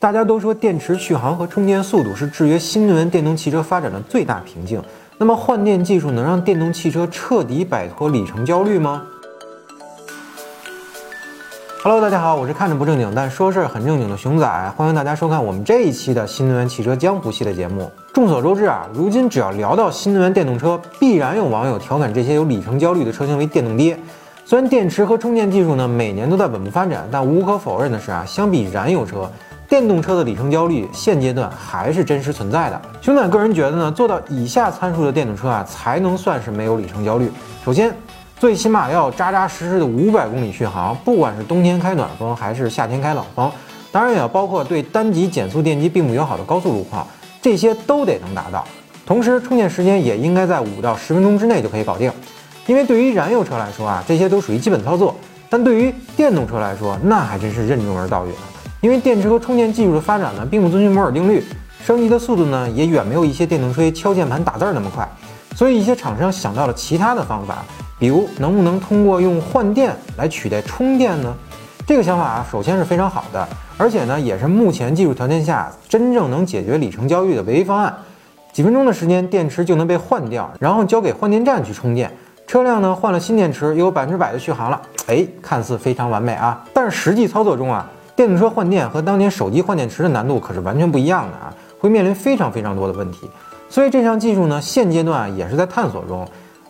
大家都说电池续航和充电速度是制约新能源电动汽车发展的最大瓶颈。那么换电技术能让电动汽车彻底摆脱里程焦虑吗？Hello，大家好，我是看着不正经但说事儿很正经的熊仔，欢迎大家收看我们这一期的新能源汽车江湖系列节目。众所周知啊，如今只要聊到新能源电动车，必然有网友调侃这些有里程焦虑的车型为“电动爹”。虽然电池和充电技术呢每年都在稳步发展，但无可否认的是啊，相比燃油车。电动车的里程焦虑现阶段还是真实存在的。熊仔个人觉得呢，做到以下参数的电动车啊，才能算是没有里程焦虑。首先，最起码要扎扎实实的五百公里续航，不管是冬天开暖风还是夏天开冷风，当然也要包括对单极减速电机并不友好的高速路况，这些都得能达到。同时，充电时间也应该在五到十分钟之内就可以搞定。因为对于燃油车来说啊，这些都属于基本操作，但对于电动车来说，那还真是任重而道远。因为电池和充电技术的发展呢，并不遵循摩尔定律，升级的速度呢，也远没有一些电动车敲键盘打字儿那么快，所以一些厂商想到了其他的方法，比如能不能通过用换电来取代充电呢？这个想法啊，首先是非常好的，而且呢，也是目前技术条件下真正能解决里程焦虑的唯一方案。几分钟的时间，电池就能被换掉，然后交给换电站去充电，车辆呢换了新电池，又有百分之百的续航了。哎，看似非常完美啊，但是实际操作中啊。电动车换电和当年手机换电池的难度可是完全不一样的啊，会面临非常非常多的问题。所以这项技术呢，现阶段也是在探索中，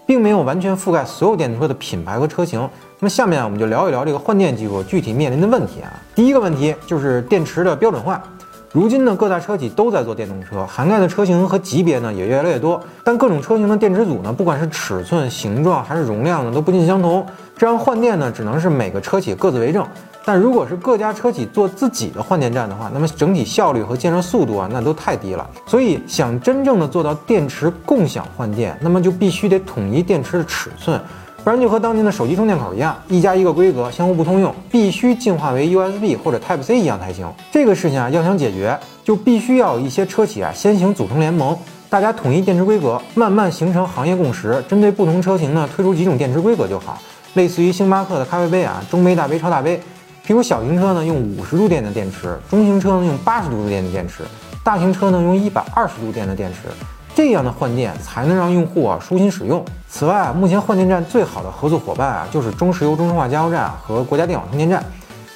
并没有完全覆盖所有电动车的品牌和车型。那么下面我们就聊一聊这个换电技术具体面临的问题啊。第一个问题就是电池的标准化。如今呢，各大车企都在做电动车，涵盖的车型和级别呢也越来越多，但各种车型的电池组呢，不管是尺寸、形状还是容量呢，都不尽相同。这样换电呢，只能是每个车企各自为政。但如果是各家车企做自己的换电站的话，那么整体效率和建设速度啊，那都太低了。所以想真正的做到电池共享换电，那么就必须得统一电池的尺寸，不然就和当年的手机充电口一样，一家一个规格，相互不通用，必须进化为 USB 或者 Type C 一样才行。这个事情啊，要想解决，就必须要一些车企啊先行组成联盟，大家统一电池规格，慢慢形成行业共识，针对不同车型呢推出几种电池规格就好，类似于星巴克的咖啡杯啊，中杯、大杯、超大杯。比如小型车呢用五十度电的电池，中型车呢用八十度电的电池，大型车呢用一百二十度电的电池，这样的换电才能让用户啊舒心使用。此外啊，目前换电站最好的合作伙伴啊就是中石油中石化加油站和国家电网充电站，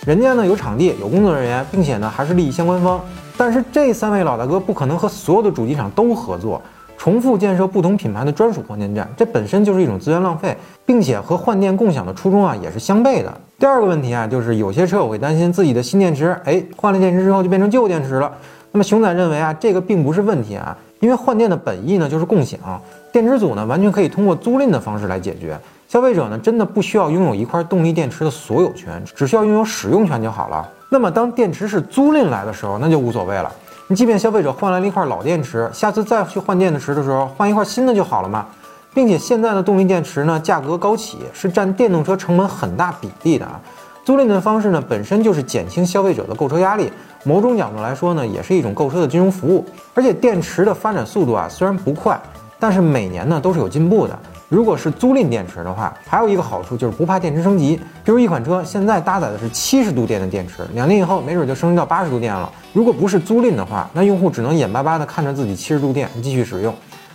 人家呢有场地有工作人员，并且呢还是利益相关方。但是这三位老大哥不可能和所有的主机厂都合作。重复建设不同品牌的专属换电站，这本身就是一种资源浪费，并且和换电共享的初衷啊也是相悖的。第二个问题啊，就是有些车友会担心自己的新电池，哎，换了电池之后就变成旧电池了。那么熊仔认为啊，这个并不是问题啊，因为换电的本意呢就是共享，电池组呢完全可以通过租赁的方式来解决。消费者呢真的不需要拥有一块动力电池的所有权，只需要拥有使用权就好了。那么当电池是租赁来的时候，那就无所谓了。你即便消费者换来了一块老电池，下次再去换电池的时候，换一块新的就好了嘛。并且现在的动力电池呢，价格高企，是占电动车成本很大比例的啊。租赁的方式呢，本身就是减轻消费者的购车压力，某种角度来说呢，也是一种购车的金融服务。而且电池的发展速度啊，虽然不快，但是每年呢都是有进步的。如果是租赁电池的话，还有一个好处就是不怕电池升级。比如一款车现在搭载的是七十度电的电池，两年以后没准就升级到八十度电了。如果不是租赁的话，那用户只能眼巴巴地看着自己七十度电继续使用。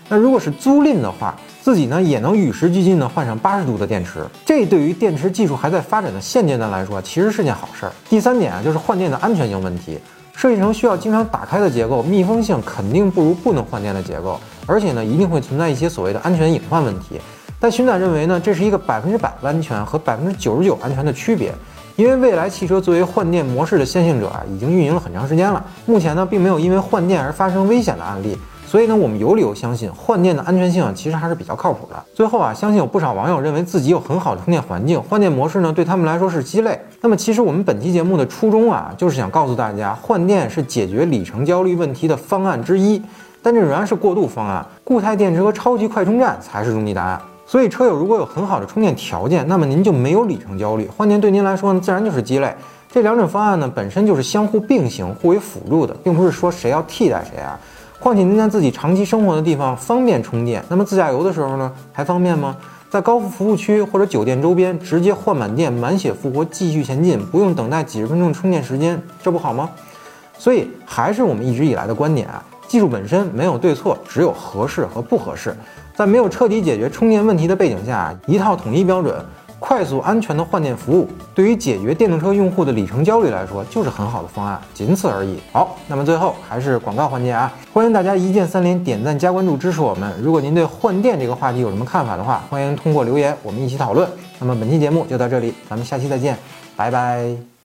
那如果是租赁的话，自己呢也能与时俱进地换上八十度的电池。这对于电池技术还在发展的现阶段来说，其实是件好事儿。第三点啊，就是换电的安全性问题。设计成需要经常打开的结构，密封性肯定不如不能换电的结构，而且呢，一定会存在一些所谓的安全隐患问题。但巡展认为呢，这是一个百分之百安全和百分之九十九安全的区别，因为未来汽车作为换电模式的先行者啊，已经运营了很长时间了，目前呢，并没有因为换电而发生危险的案例。所以呢，我们有理由相信换电的安全性啊，其实还是比较靠谱的。最后啊，相信有不少网友认为自己有很好的充电环境，换电模式呢对他们来说是鸡肋。那么其实我们本期节目的初衷啊，就是想告诉大家，换电是解决里程焦虑问题的方案之一，但这仍然是过渡方案。固态电池和超级快充站才是终极答案。所以车友如果有很好的充电条件，那么您就没有里程焦虑，换电对您来说呢，自然就是鸡肋。这两种方案呢，本身就是相互并行、互为辅助的，并不是说谁要替代谁啊。况且您在自己长期生活的地方方便充电，那么自驾游的时候呢，还方便吗？在高速服务区或者酒店周边直接换满电，满血复活，继续前进，不用等待几十分钟充电时间，这不好吗？所以还是我们一直以来的观点啊，技术本身没有对错，只有合适和不合适。在没有彻底解决充电问题的背景下，一套统一标准。快速安全的换电服务，对于解决电动车用户的里程焦虑来说，就是很好的方案，仅此而已。好，那么最后还是广告环节啊，欢迎大家一键三连、点赞加关注支持我们。如果您对换电这个话题有什么看法的话，欢迎通过留言我们一起讨论。那么本期节目就到这里，咱们下期再见，拜拜。